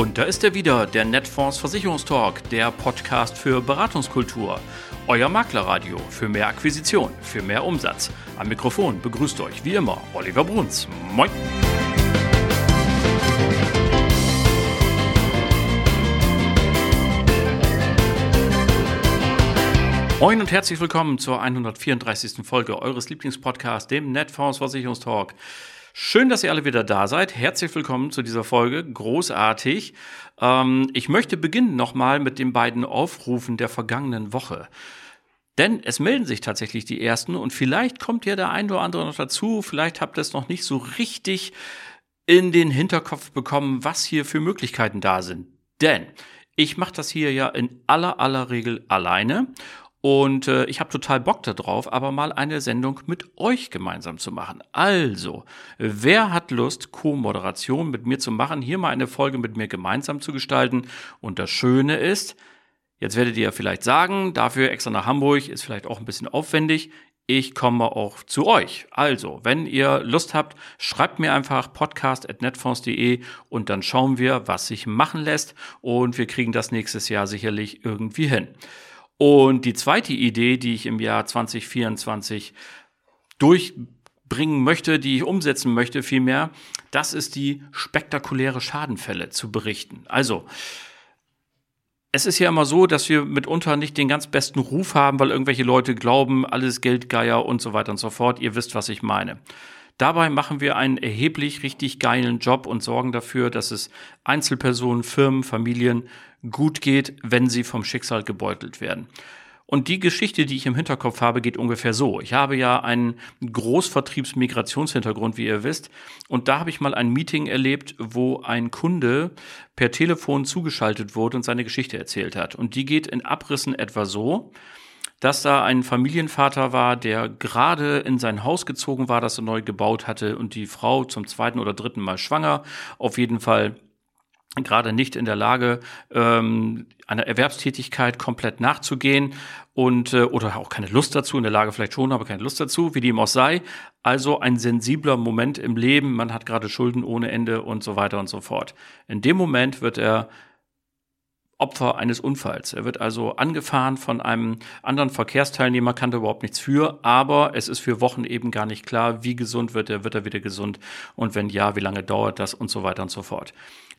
Und da ist er wieder, der Netfonds Versicherungstalk, der Podcast für Beratungskultur. Euer Maklerradio für mehr Akquisition, für mehr Umsatz. Am Mikrofon begrüßt euch wie immer Oliver Bruns. Moin! Moin und herzlich willkommen zur 134. Folge eures Lieblingspodcasts, dem Netfonds Versicherungstalk. Schön, dass ihr alle wieder da seid. Herzlich willkommen zu dieser Folge. Großartig. Ähm, ich möchte beginnen nochmal mit den beiden Aufrufen der vergangenen Woche. Denn es melden sich tatsächlich die ersten und vielleicht kommt ja der ein oder andere noch dazu. Vielleicht habt ihr es noch nicht so richtig in den Hinterkopf bekommen, was hier für Möglichkeiten da sind. Denn ich mache das hier ja in aller aller Regel alleine und äh, ich habe total Bock darauf, aber mal eine Sendung mit euch gemeinsam zu machen. Also, wer hat Lust, Co-Moderation mit mir zu machen, hier mal eine Folge mit mir gemeinsam zu gestalten? Und das Schöne ist, jetzt werdet ihr ja vielleicht sagen, dafür extra nach Hamburg ist vielleicht auch ein bisschen aufwendig. Ich komme auch zu euch. Also, wenn ihr Lust habt, schreibt mir einfach podcast.netfonds.de und dann schauen wir, was sich machen lässt. Und wir kriegen das nächstes Jahr sicherlich irgendwie hin. Und die zweite Idee, die ich im Jahr 2024 durchbringen möchte, die ich umsetzen möchte vielmehr, das ist die spektakuläre Schadenfälle zu berichten. Also, es ist ja immer so, dass wir mitunter nicht den ganz besten Ruf haben, weil irgendwelche Leute glauben, alles Geldgeier und so weiter und so fort. Ihr wisst, was ich meine. Dabei machen wir einen erheblich richtig geilen Job und sorgen dafür, dass es Einzelpersonen, Firmen, Familien gut geht, wenn sie vom Schicksal gebeutelt werden. Und die Geschichte, die ich im Hinterkopf habe, geht ungefähr so. Ich habe ja einen Großvertriebsmigrationshintergrund, wie ihr wisst. Und da habe ich mal ein Meeting erlebt, wo ein Kunde per Telefon zugeschaltet wurde und seine Geschichte erzählt hat. Und die geht in Abrissen etwa so dass da ein Familienvater war, der gerade in sein Haus gezogen war, das er neu gebaut hatte und die Frau zum zweiten oder dritten Mal schwanger. Auf jeden Fall gerade nicht in der Lage, ähm, einer Erwerbstätigkeit komplett nachzugehen und äh, oder auch keine Lust dazu, in der Lage vielleicht schon, aber keine Lust dazu, wie dem auch sei. Also ein sensibler Moment im Leben, man hat gerade Schulden ohne Ende und so weiter und so fort. In dem Moment wird er Opfer eines Unfalls. Er wird also angefahren von einem anderen Verkehrsteilnehmer, kann da überhaupt nichts für, aber es ist für Wochen eben gar nicht klar, wie gesund wird er, wird er wieder gesund und wenn ja, wie lange dauert das und so weiter und so fort.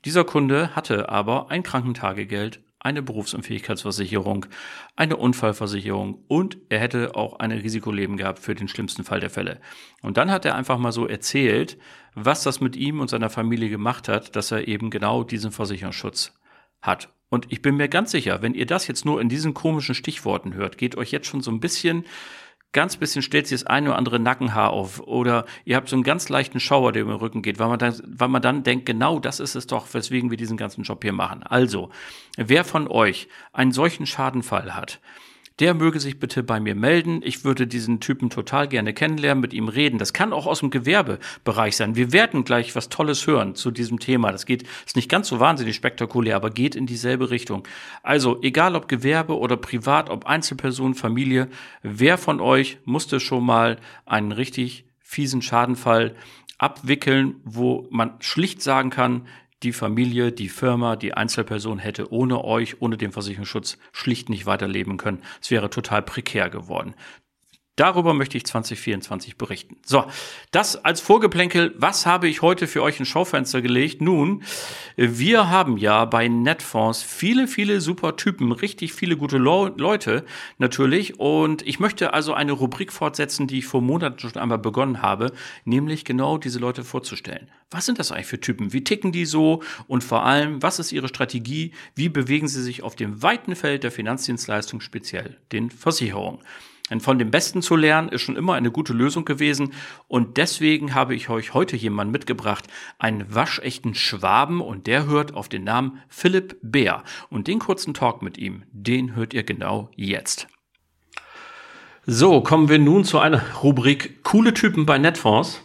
Dieser Kunde hatte aber ein Krankentagegeld, eine Berufsunfähigkeitsversicherung, eine Unfallversicherung und er hätte auch ein Risikoleben gehabt für den schlimmsten Fall der Fälle. Und dann hat er einfach mal so erzählt, was das mit ihm und seiner Familie gemacht hat, dass er eben genau diesen Versicherungsschutz hat. Und ich bin mir ganz sicher, wenn ihr das jetzt nur in diesen komischen Stichworten hört, geht euch jetzt schon so ein bisschen, ganz bisschen stellt sich das eine oder andere Nackenhaar auf oder ihr habt so einen ganz leichten Schauer, der über den Rücken geht, weil man dann, weil man dann denkt, genau das ist es doch, weswegen wir diesen ganzen Job hier machen. Also, wer von euch einen solchen Schadenfall hat, der möge sich bitte bei mir melden. Ich würde diesen Typen total gerne kennenlernen, mit ihm reden. Das kann auch aus dem Gewerbebereich sein. Wir werden gleich was Tolles hören zu diesem Thema. Das geht, ist nicht ganz so wahnsinnig spektakulär, aber geht in dieselbe Richtung. Also, egal ob Gewerbe oder privat, ob Einzelperson, Familie, wer von euch musste schon mal einen richtig fiesen Schadenfall abwickeln, wo man schlicht sagen kann, die Familie, die Firma, die Einzelperson hätte ohne euch, ohne den Versicherungsschutz schlicht nicht weiterleben können. Es wäre total prekär geworden. Darüber möchte ich 2024 berichten. So, das als Vorgeplänkel. Was habe ich heute für euch ins Schaufenster gelegt? Nun, wir haben ja bei Netfonds viele, viele super Typen, richtig viele gute Leute natürlich. Und ich möchte also eine Rubrik fortsetzen, die ich vor Monaten schon einmal begonnen habe, nämlich genau diese Leute vorzustellen. Was sind das eigentlich für Typen? Wie ticken die so? Und vor allem, was ist ihre Strategie? Wie bewegen sie sich auf dem weiten Feld der Finanzdienstleistung, speziell den Versicherungen? Denn von dem Besten zu lernen ist schon immer eine gute Lösung gewesen. Und deswegen habe ich euch heute jemanden mitgebracht, einen waschechten Schwaben und der hört auf den Namen Philipp Bär. Und den kurzen Talk mit ihm, den hört ihr genau jetzt. So, kommen wir nun zu einer Rubrik Coole Typen bei Netfonds.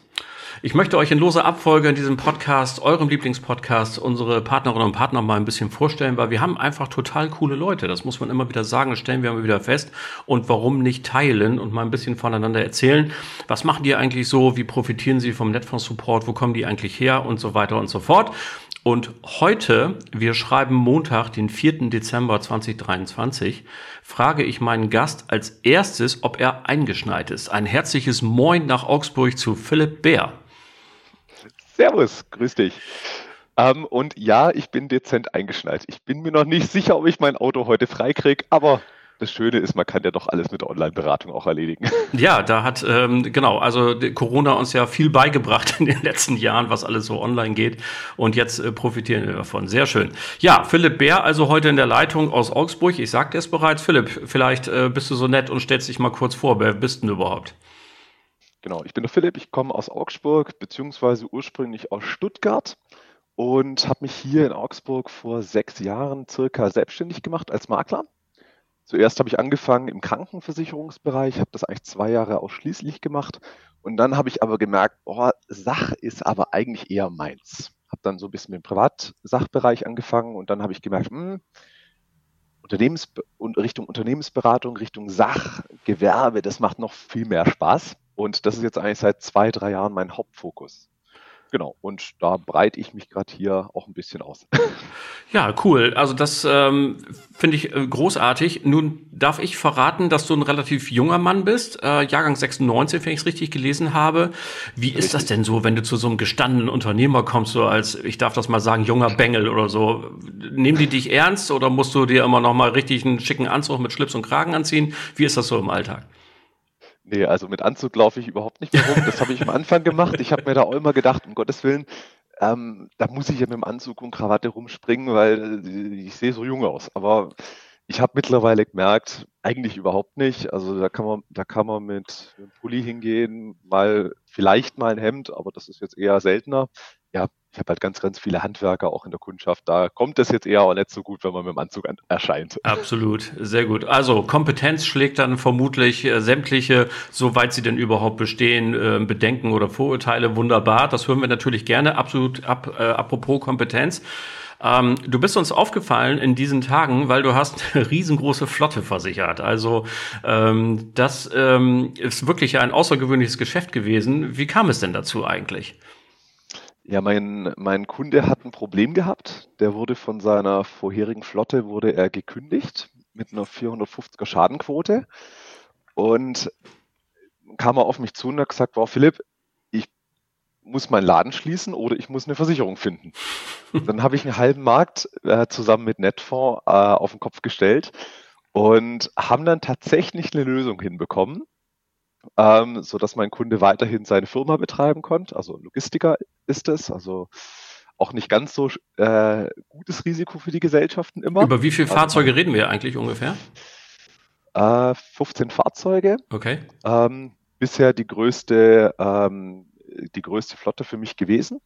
Ich möchte euch in loser Abfolge in diesem Podcast, eurem Lieblingspodcast, unsere Partnerinnen und Partner mal ein bisschen vorstellen, weil wir haben einfach total coole Leute. Das muss man immer wieder sagen, das stellen wir immer wieder fest. Und warum nicht teilen und mal ein bisschen voneinander erzählen? Was machen die eigentlich so? Wie profitieren sie vom Netfonds-Support? Wo kommen die eigentlich her? Und so weiter und so fort. Und heute, wir schreiben Montag, den 4. Dezember 2023, frage ich meinen Gast als erstes, ob er eingeschneit ist. Ein herzliches Moin nach Augsburg zu Philipp Bär. Servus, grüß dich. Ähm, und ja, ich bin dezent eingeschneit. Ich bin mir noch nicht sicher, ob ich mein Auto heute freikriege, aber das Schöne ist, man kann ja doch alles mit der Online-Beratung auch erledigen. Ja, da hat, ähm, genau, also Corona uns ja viel beigebracht in den letzten Jahren, was alles so online geht. Und jetzt äh, profitieren wir davon. Sehr schön. Ja, Philipp Bär, also heute in der Leitung aus Augsburg. Ich sagte es bereits. Philipp, vielleicht äh, bist du so nett und stellst dich mal kurz vor. Wer bist denn überhaupt? Genau, ich bin der Philipp. Ich komme aus Augsburg, beziehungsweise ursprünglich aus Stuttgart und habe mich hier in Augsburg vor sechs Jahren circa selbstständig gemacht als Makler Zuerst habe ich angefangen im Krankenversicherungsbereich, habe das eigentlich zwei Jahre ausschließlich gemacht. Und dann habe ich aber gemerkt, oh, Sach ist aber eigentlich eher meins. Habe dann so ein bisschen mit dem Privatsachbereich angefangen und dann habe ich gemerkt, mh, hm, Unternehmens Richtung Unternehmensberatung, Richtung Sachgewerbe, das macht noch viel mehr Spaß. Und das ist jetzt eigentlich seit zwei, drei Jahren mein Hauptfokus. Genau, und da breite ich mich gerade hier auch ein bisschen aus. Ja, cool. Also das ähm, finde ich äh, großartig. Nun darf ich verraten, dass du ein relativ junger Mann bist, äh, Jahrgang 96, wenn ich es richtig gelesen habe. Wie ist das denn so, wenn du zu so einem gestandenen Unternehmer kommst, so als, ich darf das mal sagen, junger Bengel oder so? Nehmen die dich ernst oder musst du dir immer noch mal richtig einen schicken Anzug mit Schlips und Kragen anziehen? Wie ist das so im Alltag? Nee, also mit Anzug laufe ich überhaupt nicht mehr rum. Das habe ich am Anfang gemacht. Ich habe mir da auch immer gedacht, um Gottes Willen, ähm, da muss ich ja mit dem Anzug und Krawatte rumspringen, weil äh, ich sehe so jung aus. Aber ich habe mittlerweile gemerkt, eigentlich überhaupt nicht. Also da kann man, da kann man mit einem Pulli hingehen, mal vielleicht mal ein Hemd, aber das ist jetzt eher seltener. Ja, ich habe halt ganz, ganz viele Handwerker auch in der Kundschaft. Da kommt es jetzt eher auch nicht so gut, wenn man mit dem Anzug an, erscheint. Absolut, sehr gut. Also Kompetenz schlägt dann vermutlich äh, sämtliche, soweit sie denn überhaupt bestehen, äh, Bedenken oder Vorurteile wunderbar. Das hören wir natürlich gerne. Absolut ab, äh, apropos Kompetenz. Ähm, du bist uns aufgefallen in diesen Tagen, weil du hast eine riesengroße Flotte versichert. Also ähm, das ähm, ist wirklich ein außergewöhnliches Geschäft gewesen. Wie kam es denn dazu eigentlich? Ja, mein, mein Kunde hat ein Problem gehabt. Der wurde von seiner vorherigen Flotte wurde er gekündigt mit einer 450er Schadenquote und kam er auf mich zu und hat gesagt, wow, Philipp, ich muss meinen Laden schließen oder ich muss eine Versicherung finden. Dann habe ich einen halben Markt äh, zusammen mit Netfonds äh, auf den Kopf gestellt und haben dann tatsächlich eine Lösung hinbekommen ähm, so dass mein Kunde weiterhin seine Firma betreiben konnte. Also Logistiker ist es, also auch nicht ganz so äh, gutes Risiko für die Gesellschaften immer. Über wie viele also, Fahrzeuge reden wir eigentlich ungefähr? Äh, 15 Fahrzeuge. Okay. Ähm, bisher die größte, ähm, die größte Flotte für mich gewesen.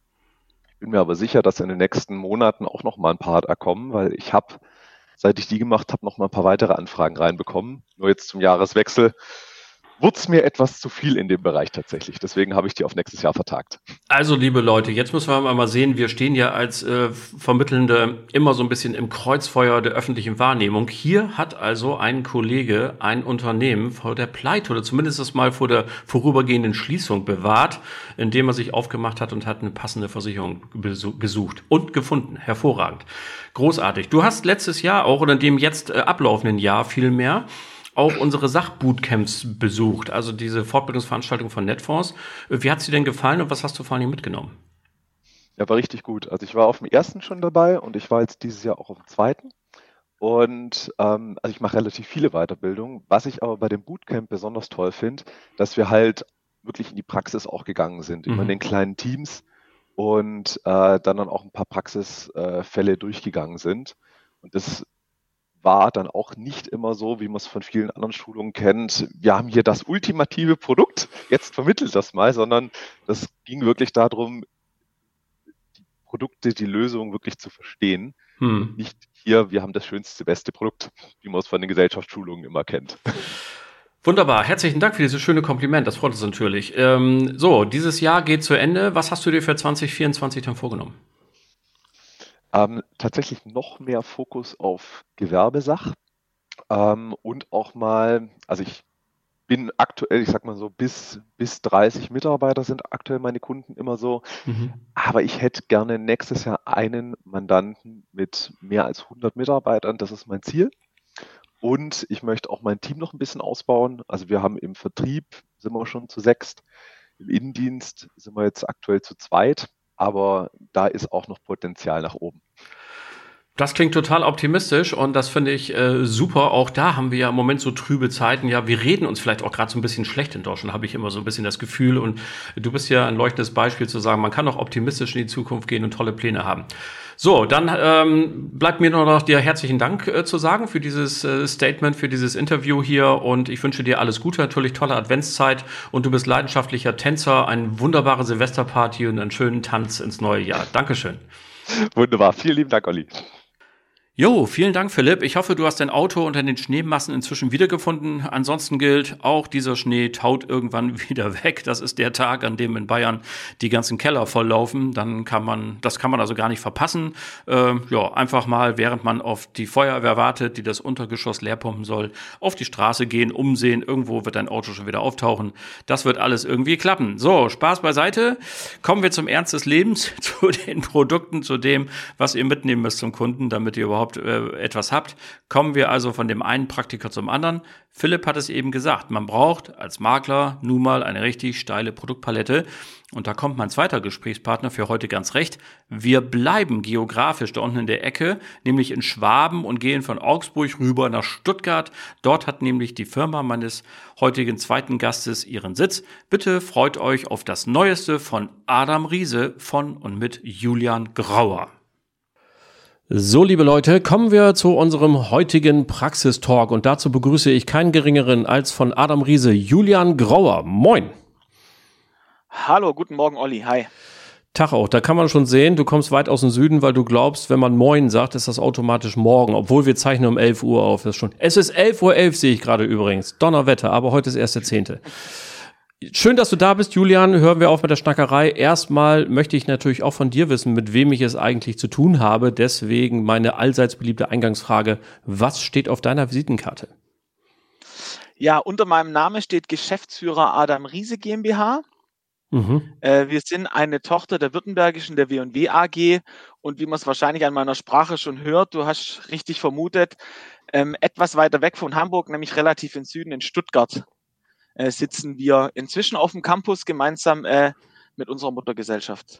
Ich bin mir aber sicher, dass in den nächsten Monaten auch noch mal ein paar da kommen, weil ich habe, seit ich die gemacht habe, noch mal ein paar weitere Anfragen reinbekommen. Nur jetzt zum Jahreswechsel wurde es mir etwas zu viel in dem Bereich tatsächlich. Deswegen habe ich die auf nächstes Jahr vertagt. Also, liebe Leute, jetzt müssen wir mal sehen, wir stehen ja als äh, Vermittelnde immer so ein bisschen im Kreuzfeuer der öffentlichen Wahrnehmung. Hier hat also ein Kollege ein Unternehmen vor der Pleite oder zumindest mal vor der vorübergehenden Schließung bewahrt, indem er sich aufgemacht hat und hat eine passende Versicherung gesucht und gefunden. Hervorragend. Großartig. Du hast letztes Jahr auch oder in dem jetzt äh, ablaufenden Jahr viel mehr auch unsere Sachbootcamps besucht, also diese Fortbildungsveranstaltung von Netfonds. Wie hat sie denn gefallen und was hast du vor allem mitgenommen? Ja, war richtig gut. Also ich war auf dem ersten schon dabei und ich war jetzt dieses Jahr auch auf dem zweiten. Und ähm, also ich mache relativ viele Weiterbildungen. Was ich aber bei dem Bootcamp besonders toll finde, dass wir halt wirklich in die Praxis auch gegangen sind, mhm. immer in den kleinen Teams und äh, dann, dann auch ein paar Praxisfälle äh, durchgegangen sind. Und das war dann auch nicht immer so, wie man es von vielen anderen Schulungen kennt. Wir haben hier das ultimative Produkt, jetzt vermittelt das mal, sondern das ging wirklich darum, die Produkte, die Lösung wirklich zu verstehen. Hm. Nicht hier, wir haben das schönste, beste Produkt, wie man es von den Gesellschaftsschulungen immer kennt. Wunderbar, herzlichen Dank für dieses schöne Kompliment, das freut uns natürlich. Ähm, so, dieses Jahr geht zu Ende. Was hast du dir für 2024 dann vorgenommen? Ähm, tatsächlich noch mehr Fokus auf Gewerbesach ähm, und auch mal, also ich bin aktuell, ich sag mal so, bis, bis 30 Mitarbeiter sind aktuell meine Kunden immer so. Mhm. Aber ich hätte gerne nächstes Jahr einen Mandanten mit mehr als 100 Mitarbeitern. Das ist mein Ziel. Und ich möchte auch mein Team noch ein bisschen ausbauen. Also wir haben im Vertrieb, sind wir schon zu sechst. Im Innendienst sind wir jetzt aktuell zu zweit. Aber da ist auch noch Potenzial nach oben. Das klingt total optimistisch und das finde ich äh, super. Auch da haben wir ja im Moment so trübe Zeiten. Ja, wir reden uns vielleicht auch gerade so ein bisschen schlecht in Deutschland, habe ich immer so ein bisschen das Gefühl. Und du bist ja ein leuchtendes Beispiel zu sagen, man kann auch optimistisch in die Zukunft gehen und tolle Pläne haben. So, dann ähm, bleibt mir nur noch dir herzlichen Dank äh, zu sagen für dieses äh, Statement, für dieses Interview hier und ich wünsche dir alles Gute, natürlich tolle Adventszeit und du bist leidenschaftlicher Tänzer, eine wunderbare Silvesterparty und einen schönen Tanz ins neue Jahr. Dankeschön. Wunderbar, vielen lieben Dank, Olli. Jo, vielen Dank, Philipp. Ich hoffe, du hast dein Auto unter den Schneemassen inzwischen wiedergefunden. Ansonsten gilt, auch dieser Schnee taut irgendwann wieder weg. Das ist der Tag, an dem in Bayern die ganzen Keller volllaufen. Dann kann man, das kann man also gar nicht verpassen. Äh, ja, einfach mal, während man auf die Feuerwehr wartet, die das Untergeschoss leerpumpen soll, auf die Straße gehen, umsehen. Irgendwo wird dein Auto schon wieder auftauchen. Das wird alles irgendwie klappen. So, Spaß beiseite. Kommen wir zum Ernst des Lebens, zu den Produkten, zu dem, was ihr mitnehmen müsst zum Kunden, damit ihr überhaupt überhaupt äh, etwas habt. Kommen wir also von dem einen Praktiker zum anderen. Philipp hat es eben gesagt, man braucht als Makler nun mal eine richtig steile Produktpalette. Und da kommt mein zweiter Gesprächspartner für heute ganz recht. Wir bleiben geografisch da unten in der Ecke, nämlich in Schwaben und gehen von Augsburg rüber nach Stuttgart. Dort hat nämlich die Firma meines heutigen zweiten Gastes ihren Sitz. Bitte freut euch auf das Neueste von Adam Riese von und mit Julian Grauer. So, liebe Leute, kommen wir zu unserem heutigen Praxistalk und dazu begrüße ich keinen geringeren als von Adam Riese, Julian Grauer. Moin. Hallo, guten Morgen, Olli. Hi. Tag auch. Da kann man schon sehen, du kommst weit aus dem Süden, weil du glaubst, wenn man Moin sagt, ist das automatisch morgen, obwohl wir zeichnen um 11 Uhr auf. Das ist schon. Es ist 11.11 Uhr, 11, sehe ich gerade übrigens. Donnerwetter, aber heute ist erst der 10. Schön, dass du da bist, Julian. Hören wir auf mit der Schnackerei. Erstmal möchte ich natürlich auch von dir wissen, mit wem ich es eigentlich zu tun habe. Deswegen meine allseits beliebte Eingangsfrage. Was steht auf deiner Visitenkarte? Ja, unter meinem Namen steht Geschäftsführer Adam Riese GmbH. Mhm. Äh, wir sind eine Tochter der Württembergischen, der W&W AG. Und wie man es wahrscheinlich an meiner Sprache schon hört, du hast richtig vermutet, ähm, etwas weiter weg von Hamburg, nämlich relativ im Süden in Stuttgart äh, sitzen wir inzwischen auf dem Campus gemeinsam äh, mit unserer Muttergesellschaft.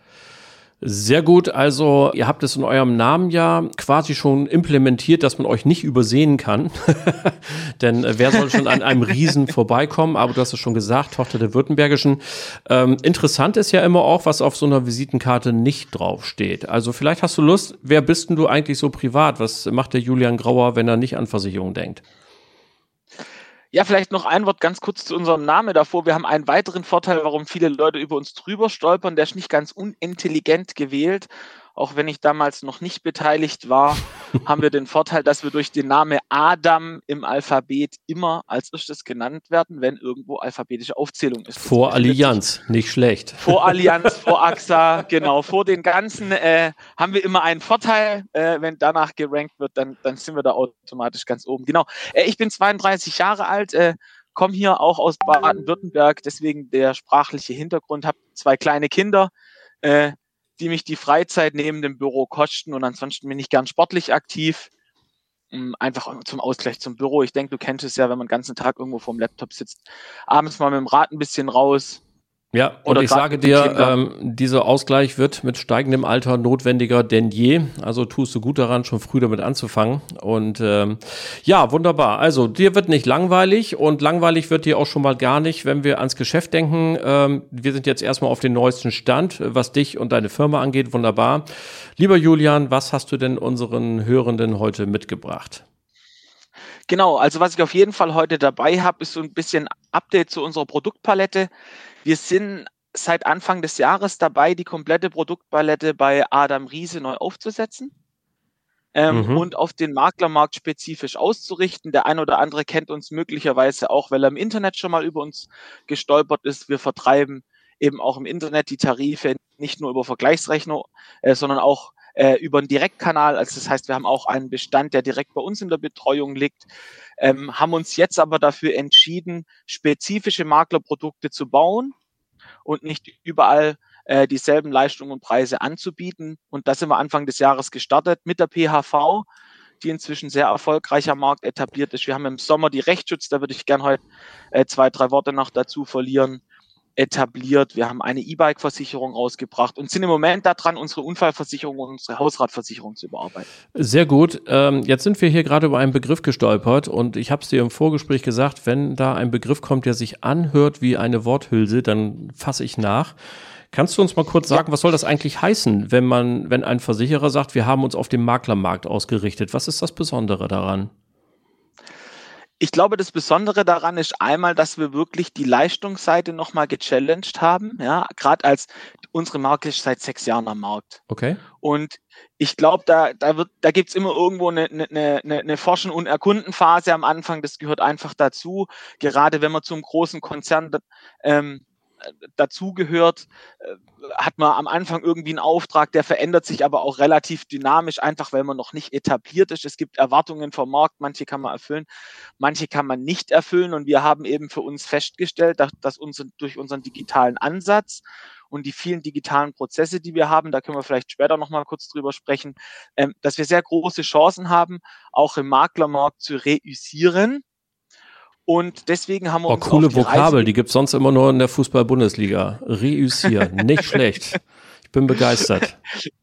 Sehr gut. Also ihr habt es in eurem Namen ja quasi schon implementiert, dass man euch nicht übersehen kann. Denn äh, wer soll schon an einem Riesen vorbeikommen? Aber du hast es schon gesagt, Tochter der Württembergischen. Ähm, interessant ist ja immer auch, was auf so einer Visitenkarte nicht draufsteht. Also vielleicht hast du Lust, wer bist denn du eigentlich so privat? Was macht der Julian Grauer, wenn er nicht an Versicherungen denkt? Ja, vielleicht noch ein Wort ganz kurz zu unserem Namen davor. Wir haben einen weiteren Vorteil, warum viele Leute über uns drüber stolpern. Der ist nicht ganz unintelligent gewählt auch wenn ich damals noch nicht beteiligt war, haben wir den Vorteil, dass wir durch den Namen Adam im Alphabet immer als erstes genannt werden, wenn irgendwo alphabetische Aufzählung ist. Vor Allianz, nicht schlecht. Vor Allianz, vor AXA, genau, vor den ganzen äh, haben wir immer einen Vorteil. Äh, wenn danach gerankt wird, dann, dann sind wir da automatisch ganz oben. Genau. Äh, ich bin 32 Jahre alt. Äh, komme hier auch aus Baden-Württemberg, deswegen der sprachliche Hintergrund, habe zwei kleine Kinder, äh, die mich die Freizeit neben dem Büro kosten und ansonsten bin ich gern sportlich aktiv. Mm, einfach zum Ausgleich zum Büro. Ich denke, du kennst es ja, wenn man den ganzen Tag irgendwo vorm Laptop sitzt. Abends mal mit dem Rad ein bisschen raus, ja, und Oder ich sage dir, ähm, dieser Ausgleich wird mit steigendem Alter notwendiger denn je. Also tust du gut daran, schon früh damit anzufangen. Und ähm, ja, wunderbar. Also dir wird nicht langweilig und langweilig wird dir auch schon mal gar nicht, wenn wir ans Geschäft denken. Ähm, wir sind jetzt erstmal auf den neuesten Stand, was dich und deine Firma angeht. Wunderbar. Lieber Julian, was hast du denn unseren Hörenden heute mitgebracht? Genau, also was ich auf jeden Fall heute dabei habe, ist so ein bisschen Update zu unserer Produktpalette. Wir sind seit Anfang des Jahres dabei, die komplette Produktpalette bei Adam Riese neu aufzusetzen. Ähm, mhm. und auf den Maklermarkt spezifisch auszurichten. Der ein oder andere kennt uns möglicherweise auch, weil er im Internet schon mal über uns gestolpert ist. Wir vertreiben eben auch im Internet die Tarife nicht nur über Vergleichsrechner, äh, sondern auch äh, über einen Direktkanal. Also das heißt, wir haben auch einen Bestand, der direkt bei uns in der Betreuung liegt, ähm, haben uns jetzt aber dafür entschieden, spezifische Maklerprodukte zu bauen und nicht überall äh, dieselben Leistungen und Preise anzubieten. Und das sind wir Anfang des Jahres gestartet mit der PHV, die inzwischen sehr erfolgreich am Markt etabliert ist. Wir haben im Sommer die Rechtsschutz, da würde ich gern heute äh, zwei, drei Worte noch dazu verlieren etabliert. Wir haben eine E-Bike-Versicherung rausgebracht und sind im Moment daran, unsere Unfallversicherung und unsere Hausratversicherung zu überarbeiten. Sehr gut. Ähm, jetzt sind wir hier gerade über einen Begriff gestolpert und ich habe es dir im Vorgespräch gesagt, wenn da ein Begriff kommt, der sich anhört wie eine Worthülse, dann fasse ich nach. Kannst du uns mal kurz sagen, ja. was soll das eigentlich heißen, wenn man, wenn ein Versicherer sagt, wir haben uns auf dem Maklermarkt ausgerichtet? Was ist das Besondere daran? Ich glaube, das Besondere daran ist einmal, dass wir wirklich die Leistungsseite nochmal gechallenged haben. Ja, gerade als unsere Marke ist seit sechs Jahren am Markt. Okay. Und ich glaube, da, da wird, da gibt's immer irgendwo eine, eine, eine, eine Forschen- und Erkundenphase am Anfang. Das gehört einfach dazu. Gerade wenn man zum großen Konzern ähm, dazugehört, äh, hat man am Anfang irgendwie einen Auftrag, der verändert sich aber auch relativ dynamisch, einfach weil man noch nicht etabliert ist. Es gibt Erwartungen vom Markt, manche kann man erfüllen, manche kann man nicht erfüllen. Und wir haben eben für uns festgestellt, dass, dass uns durch unseren digitalen Ansatz und die vielen digitalen Prozesse, die wir haben, da können wir vielleicht später nochmal kurz drüber sprechen, ähm, dass wir sehr große Chancen haben, auch im Maklermarkt zu reüssieren und deswegen haben wir oh, uns. Coole die Vokabel, Reise die gibt's sonst immer nur in der Fußball-Bundesliga. Reüssieren, nicht schlecht. Ich bin begeistert.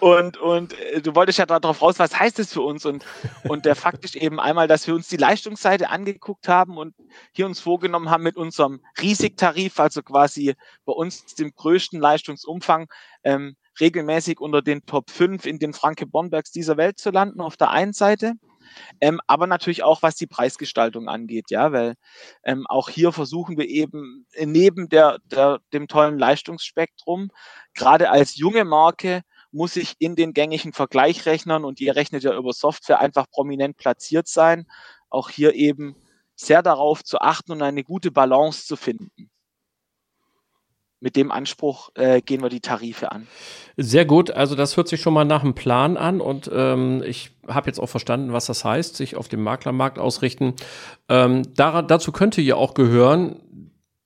Und, und äh, du wolltest ja darauf raus, was heißt das für uns? Und, und der Fakt ist eben einmal, dass wir uns die Leistungsseite angeguckt haben und hier uns vorgenommen haben, mit unserem Riesigtarif, also quasi bei uns dem größten Leistungsumfang, ähm, regelmäßig unter den Top 5 in den Franke Bonbergs dieser Welt zu landen, auf der einen Seite. Ähm, aber natürlich auch, was die Preisgestaltung angeht, ja, weil ähm, auch hier versuchen wir eben neben der, der, dem tollen Leistungsspektrum, gerade als junge Marke, muss ich in den gängigen Vergleichrechnern und ihr rechnet ja über Software einfach prominent platziert sein, auch hier eben sehr darauf zu achten und eine gute Balance zu finden mit dem Anspruch äh, gehen wir die Tarife an. Sehr gut, also das hört sich schon mal nach einem Plan an und ähm, ich habe jetzt auch verstanden, was das heißt, sich auf dem Maklermarkt ausrichten. Ähm, da, dazu könnte ja auch gehören,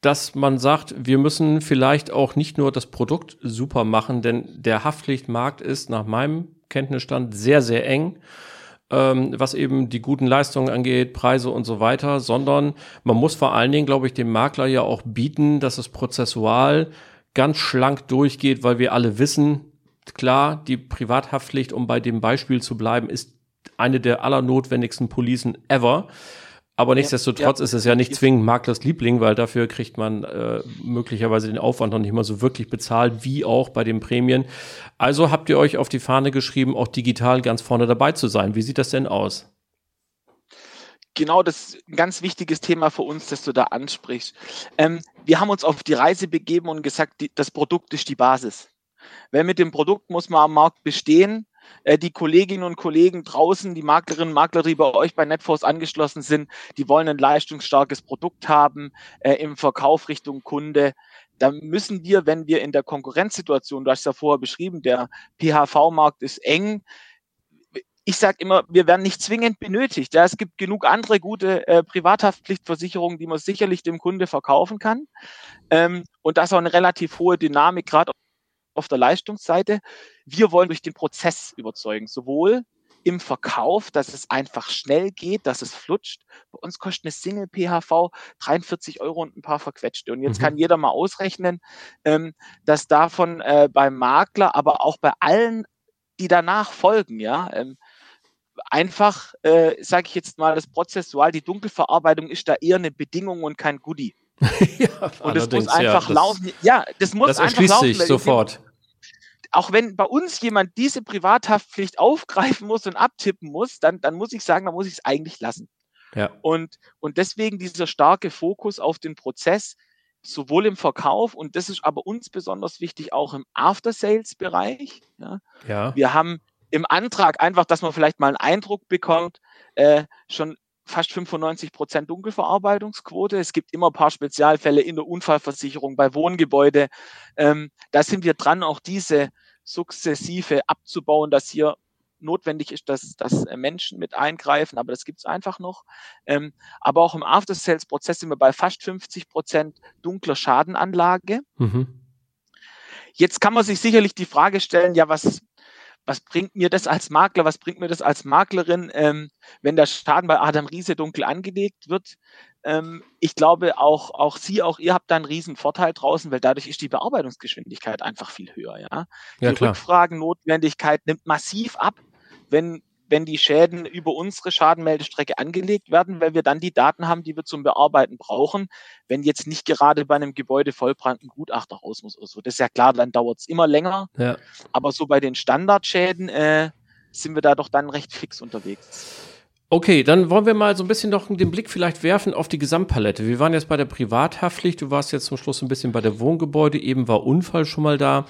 dass man sagt, wir müssen vielleicht auch nicht nur das Produkt super machen, denn der Haftpflichtmarkt ist nach meinem Kenntnisstand sehr, sehr eng ähm, was eben die guten Leistungen angeht, Preise und so weiter, sondern man muss vor allen Dingen, glaube ich, dem Makler ja auch bieten, dass es prozessual ganz schlank durchgeht, weil wir alle wissen, klar, die Privathaftpflicht, um bei dem Beispiel zu bleiben, ist eine der allernotwendigsten Policen ever. Aber nichtsdestotrotz ja, ist es ja nicht zwingend Maklers Liebling, weil dafür kriegt man äh, möglicherweise den Aufwand noch nicht mal so wirklich bezahlt, wie auch bei den Prämien. Also habt ihr euch auf die Fahne geschrieben, auch digital ganz vorne dabei zu sein. Wie sieht das denn aus? Genau, das ist ein ganz wichtiges Thema für uns, das du da ansprichst. Ähm, wir haben uns auf die Reise begeben und gesagt, die, das Produkt ist die Basis. Weil mit dem Produkt muss man am Markt bestehen äh, die Kolleginnen und Kollegen draußen, die Maklerinnen und Makler, die bei euch bei Netforce angeschlossen sind, die wollen ein leistungsstarkes Produkt haben äh, im Verkauf Richtung Kunde. Da müssen wir, wenn wir in der Konkurrenzsituation, du hast es ja vorher beschrieben, der PHV-Markt ist eng, ich sage immer, wir werden nicht zwingend benötigt. Ja, es gibt genug andere gute äh, Privathaftpflichtversicherungen, die man sicherlich dem Kunde verkaufen kann. Ähm, und das ist auch eine relativ hohe Dynamik, gerade auf der Leistungsseite. Wir wollen durch den Prozess überzeugen, sowohl im Verkauf, dass es einfach schnell geht, dass es flutscht. Bei uns kostet eine Single PHV 43 Euro und ein paar verquetschte. Und jetzt mhm. kann jeder mal ausrechnen, ähm, dass davon äh, beim Makler, aber auch bei allen, die danach folgen, ja, ähm, einfach, äh, sage ich jetzt mal, das Prozessual, die Dunkelverarbeitung ist da eher eine Bedingung und kein Goodie. ja, und es muss einfach ja, laufen. Ja, das muss das einfach laufen. Sich sofort auch wenn bei uns jemand diese Privathaftpflicht aufgreifen muss und abtippen muss, dann, dann muss ich sagen, dann muss ich es eigentlich lassen. Ja. Und, und deswegen dieser starke Fokus auf den Prozess, sowohl im Verkauf und das ist aber uns besonders wichtig, auch im After-Sales-Bereich. Ja. ja. Wir haben im Antrag einfach, dass man vielleicht mal einen Eindruck bekommt, äh, schon fast 95 Prozent Dunkelverarbeitungsquote. Es gibt immer ein paar Spezialfälle in der Unfallversicherung bei Wohngebäude. Ähm, da sind wir dran, auch diese sukzessive abzubauen, dass hier notwendig ist, dass, dass Menschen mit eingreifen, aber das gibt es einfach noch. Ähm, aber auch im After-Sales-Prozess sind wir bei fast 50 Prozent dunkler Schadenanlage. Mhm. Jetzt kann man sich sicherlich die Frage stellen, ja, was, was bringt mir das als Makler, was bringt mir das als Maklerin, ähm, wenn der Schaden bei Adam Riese dunkel angelegt wird? Ähm, ich glaube, auch, auch Sie, auch ihr habt da einen riesen Vorteil draußen, weil dadurch ist die Bearbeitungsgeschwindigkeit einfach viel höher. Ja? Die ja, Rückfragennotwendigkeit nimmt massiv ab, wenn wenn die Schäden über unsere Schadenmeldestrecke angelegt werden, weil wir dann die Daten haben, die wir zum Bearbeiten brauchen, wenn jetzt nicht gerade bei einem Gebäude Vollbrand ein Gutachter raus muss oder so. Das ist ja klar, dann dauert es immer länger. Ja. Aber so bei den Standardschäden äh, sind wir da doch dann recht fix unterwegs. Okay, dann wollen wir mal so ein bisschen noch den Blick vielleicht werfen auf die Gesamtpalette. Wir waren jetzt bei der Privathaftpflicht, du warst jetzt zum Schluss ein bisschen bei der Wohngebäude, eben war Unfall schon mal da.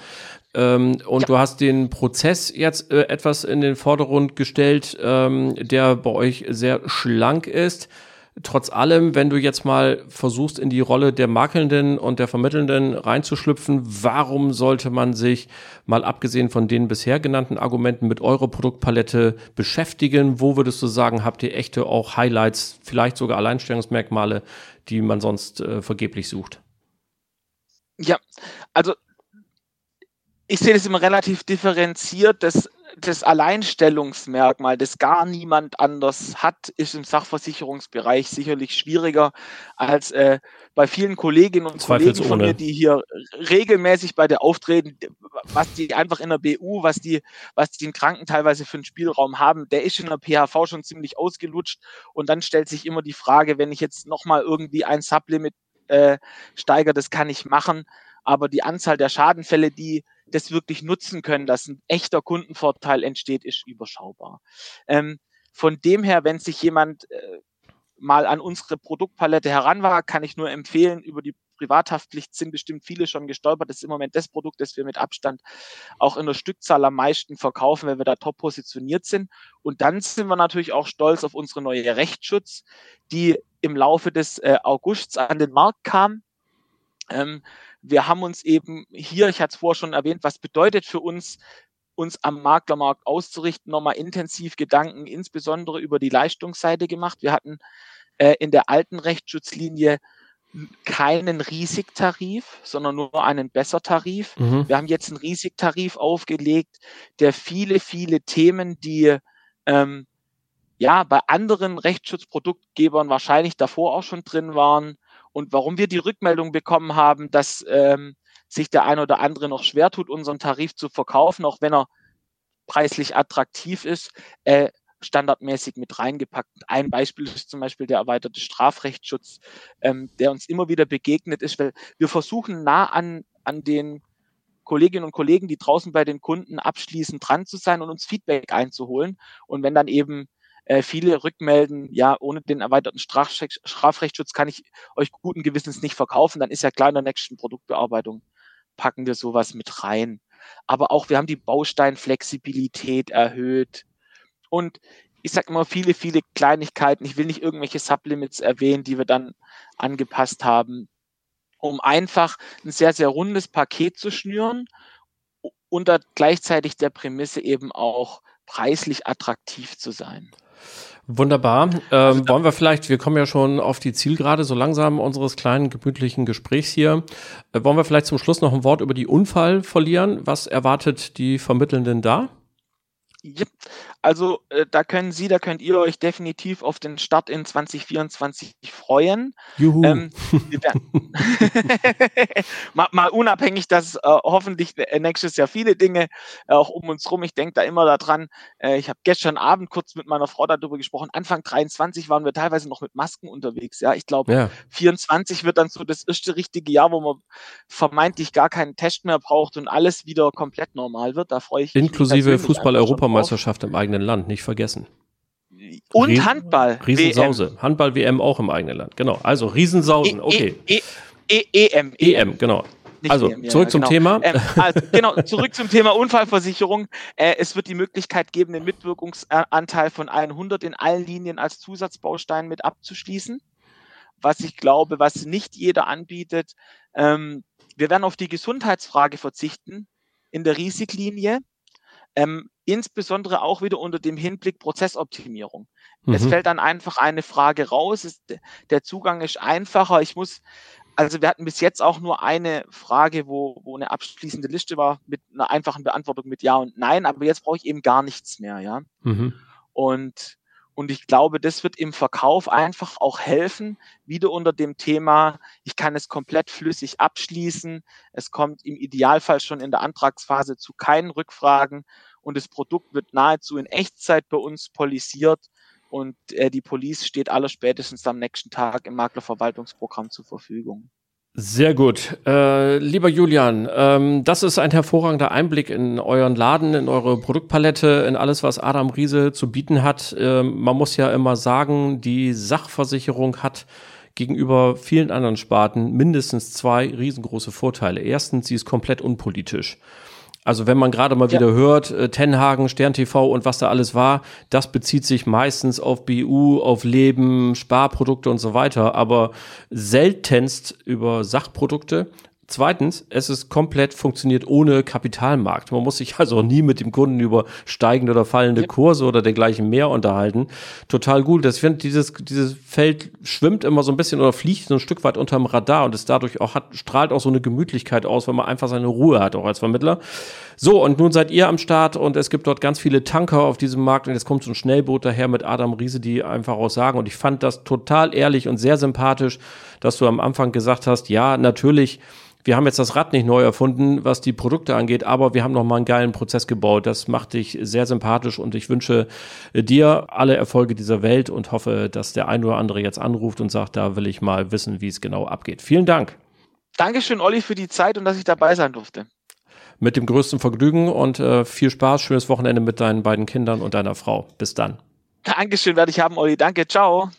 Ähm, und ja. du hast den Prozess jetzt äh, etwas in den Vordergrund gestellt, ähm, der bei euch sehr schlank ist. Trotz allem, wenn du jetzt mal versuchst, in die Rolle der Makelnden und der Vermittelnden reinzuschlüpfen, warum sollte man sich, mal abgesehen von den bisher genannten Argumenten, mit eurer Produktpalette beschäftigen? Wo würdest du sagen, habt ihr echte auch Highlights, vielleicht sogar Alleinstellungsmerkmale, die man sonst äh, vergeblich sucht? Ja, also ich sehe das immer relativ differenziert. Das, das Alleinstellungsmerkmal, das gar niemand anders hat, ist im Sachversicherungsbereich sicherlich schwieriger als äh, bei vielen Kolleginnen und Kollegen von mir, die hier regelmäßig bei der auftreten, was die einfach in der BU, was die, was die in Kranken teilweise für einen Spielraum haben, der ist in der PHV schon ziemlich ausgelutscht. Und dann stellt sich immer die Frage, wenn ich jetzt nochmal irgendwie ein Sublimit äh, steigere, das kann ich machen. Aber die Anzahl der Schadenfälle, die das wirklich nutzen können, dass ein echter Kundenvorteil entsteht, ist überschaubar. Ähm, von dem her, wenn sich jemand äh, mal an unsere Produktpalette heranwagt, kann ich nur empfehlen, über die Privathaftpflicht sind bestimmt viele schon gestolpert. Das ist im Moment das Produkt, das wir mit Abstand auch in der Stückzahl am meisten verkaufen, weil wir da top positioniert sind. Und dann sind wir natürlich auch stolz auf unsere neue Rechtsschutz, die im Laufe des äh, Augusts an den Markt kam. Ähm, wir haben uns eben hier, ich hatte es vorher schon erwähnt, was bedeutet für uns, uns am Maklermarkt auszurichten, nochmal intensiv Gedanken, insbesondere über die Leistungsseite gemacht. Wir hatten äh, in der alten Rechtsschutzlinie keinen Riesigtarif, sondern nur einen Bessertarif. Mhm. Wir haben jetzt einen Riesigtarif aufgelegt, der viele, viele Themen, die ähm, ja bei anderen Rechtsschutzproduktgebern wahrscheinlich davor auch schon drin waren, und warum wir die Rückmeldung bekommen haben, dass ähm, sich der eine oder andere noch schwer tut, unseren Tarif zu verkaufen, auch wenn er preislich attraktiv ist, äh, standardmäßig mit reingepackt. Ein Beispiel ist zum Beispiel der erweiterte Strafrechtsschutz, ähm, der uns immer wieder begegnet ist, weil wir versuchen nah an, an den Kolleginnen und Kollegen, die draußen bei den Kunden abschließend dran zu sein und uns Feedback einzuholen. Und wenn dann eben äh, viele rückmelden, ja, ohne den erweiterten Strafrechtsschutz kann ich euch guten Gewissens nicht verkaufen, dann ist ja klar in der nächsten Produktbearbeitung packen wir sowas mit rein. Aber auch wir haben die Bausteinflexibilität erhöht und ich sage immer viele, viele Kleinigkeiten. Ich will nicht irgendwelche Sublimits erwähnen, die wir dann angepasst haben, um einfach ein sehr, sehr rundes Paket zu schnüren unter gleichzeitig der Prämisse eben auch preislich attraktiv zu sein. Wunderbar. Ähm, wollen wir vielleicht, wir kommen ja schon auf die Zielgerade so langsam unseres kleinen gemütlichen Gesprächs hier. Äh, wollen wir vielleicht zum Schluss noch ein Wort über die Unfall verlieren? Was erwartet die Vermittelnden da? Yep. Also äh, da können Sie, da könnt ihr euch definitiv auf den Start in 2024 freuen. Juhu. Ähm, mal, mal, unabhängig, dass äh, hoffentlich nächstes Jahr viele Dinge äh, auch um uns rum. Ich denke da immer daran. Äh, ich habe gestern Abend kurz mit meiner Frau darüber gesprochen. Anfang 23 waren wir teilweise noch mit Masken unterwegs. Ja, ich glaube, ja. 24 wird dann so das erste richtige Jahr, wo man vermeintlich gar keinen Test mehr braucht und alles wieder komplett normal wird. Da freue ich mich. Inklusive Fußball-Europameisterschaft im eigenen Land, nicht vergessen. Und Riesen, Handball. Riesensause. WM. Handball-WM auch im eigenen Land. Genau. Also Riesensausen. E, okay. E, e, e EM. EM, genau. Nicht also EM, zurück ja, zum genau. Thema. Ähm, also, genau, zurück zum Thema Unfallversicherung. Äh, es wird die Möglichkeit geben, den Mitwirkungsanteil von 100 in allen Linien als Zusatzbaustein mit abzuschließen. Was ich glaube, was nicht jeder anbietet. Ähm, wir werden auf die Gesundheitsfrage verzichten in der Risiklinie. Ähm, insbesondere auch wieder unter dem Hinblick Prozessoptimierung. Mhm. Es fällt dann einfach eine Frage raus. Es, der Zugang ist einfacher. Ich muss, also wir hatten bis jetzt auch nur eine Frage, wo, wo eine abschließende Liste war mit einer einfachen Beantwortung mit Ja und Nein, aber jetzt brauche ich eben gar nichts mehr, ja. Mhm. Und und ich glaube, das wird im Verkauf einfach auch helfen, wieder unter dem Thema, ich kann es komplett flüssig abschließen. Es kommt im Idealfall schon in der Antragsphase zu keinen Rückfragen und das Produkt wird nahezu in Echtzeit bei uns polisiert und äh, die Police steht aller spätestens am nächsten Tag im Maklerverwaltungsprogramm zur Verfügung. Sehr gut. Äh, lieber Julian, ähm, das ist ein hervorragender Einblick in euren Laden, in eure Produktpalette, in alles, was Adam Riese zu bieten hat. Ähm, man muss ja immer sagen, die Sachversicherung hat gegenüber vielen anderen Sparten mindestens zwei riesengroße Vorteile. Erstens, sie ist komplett unpolitisch. Also wenn man gerade mal ja. wieder hört, äh, Tenhagen, Stern TV und was da alles war, das bezieht sich meistens auf BU, auf Leben, Sparprodukte und so weiter, aber seltenst über Sachprodukte Zweitens, es ist komplett funktioniert ohne Kapitalmarkt. Man muss sich also nie mit dem Kunden über steigende oder fallende ja. Kurse oder dergleichen mehr unterhalten. Total gut. Das finde dieses dieses Feld schwimmt immer so ein bisschen oder fliegt so ein Stück weit unterm Radar und ist dadurch auch hat strahlt auch so eine Gemütlichkeit aus, weil man einfach seine Ruhe hat auch als Vermittler. So und nun seid ihr am Start und es gibt dort ganz viele Tanker auf diesem Markt und jetzt kommt so ein Schnellboot daher mit Adam Riese, die einfach auch sagen und ich fand das total ehrlich und sehr sympathisch, dass du am Anfang gesagt hast, ja natürlich wir haben jetzt das Rad nicht neu erfunden, was die Produkte angeht, aber wir haben noch mal einen geilen Prozess gebaut. Das macht dich sehr sympathisch und ich wünsche dir alle Erfolge dieser Welt und hoffe, dass der ein oder andere jetzt anruft und sagt, da will ich mal wissen, wie es genau abgeht. Vielen Dank. Dankeschön, Olli, für die Zeit und dass ich dabei sein durfte. Mit dem größten Vergnügen und äh, viel Spaß, schönes Wochenende mit deinen beiden Kindern und deiner Frau. Bis dann. Dankeschön, werde ich haben, Olli. Danke, ciao.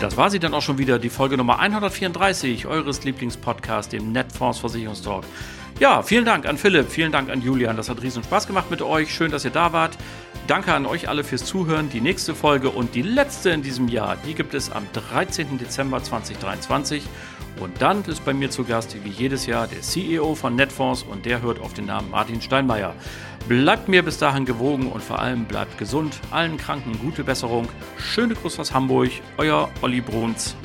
Das war sie dann auch schon wieder, die Folge Nummer 134 eures Lieblingspodcasts, dem Netfonds Versicherungstalk. Ja, vielen Dank an Philipp, vielen Dank an Julian. Das hat riesen Spaß gemacht mit euch. Schön, dass ihr da wart. Danke an euch alle fürs Zuhören. Die nächste Folge und die letzte in diesem Jahr, die gibt es am 13. Dezember 2023. Und dann ist bei mir zu Gast, wie jedes Jahr, der CEO von Netfonds und der hört auf den Namen Martin Steinmeier. Bleibt mir bis dahin gewogen und vor allem bleibt gesund. Allen Kranken gute Besserung. Schöne Grüße aus Hamburg. Euer Olli Bruns.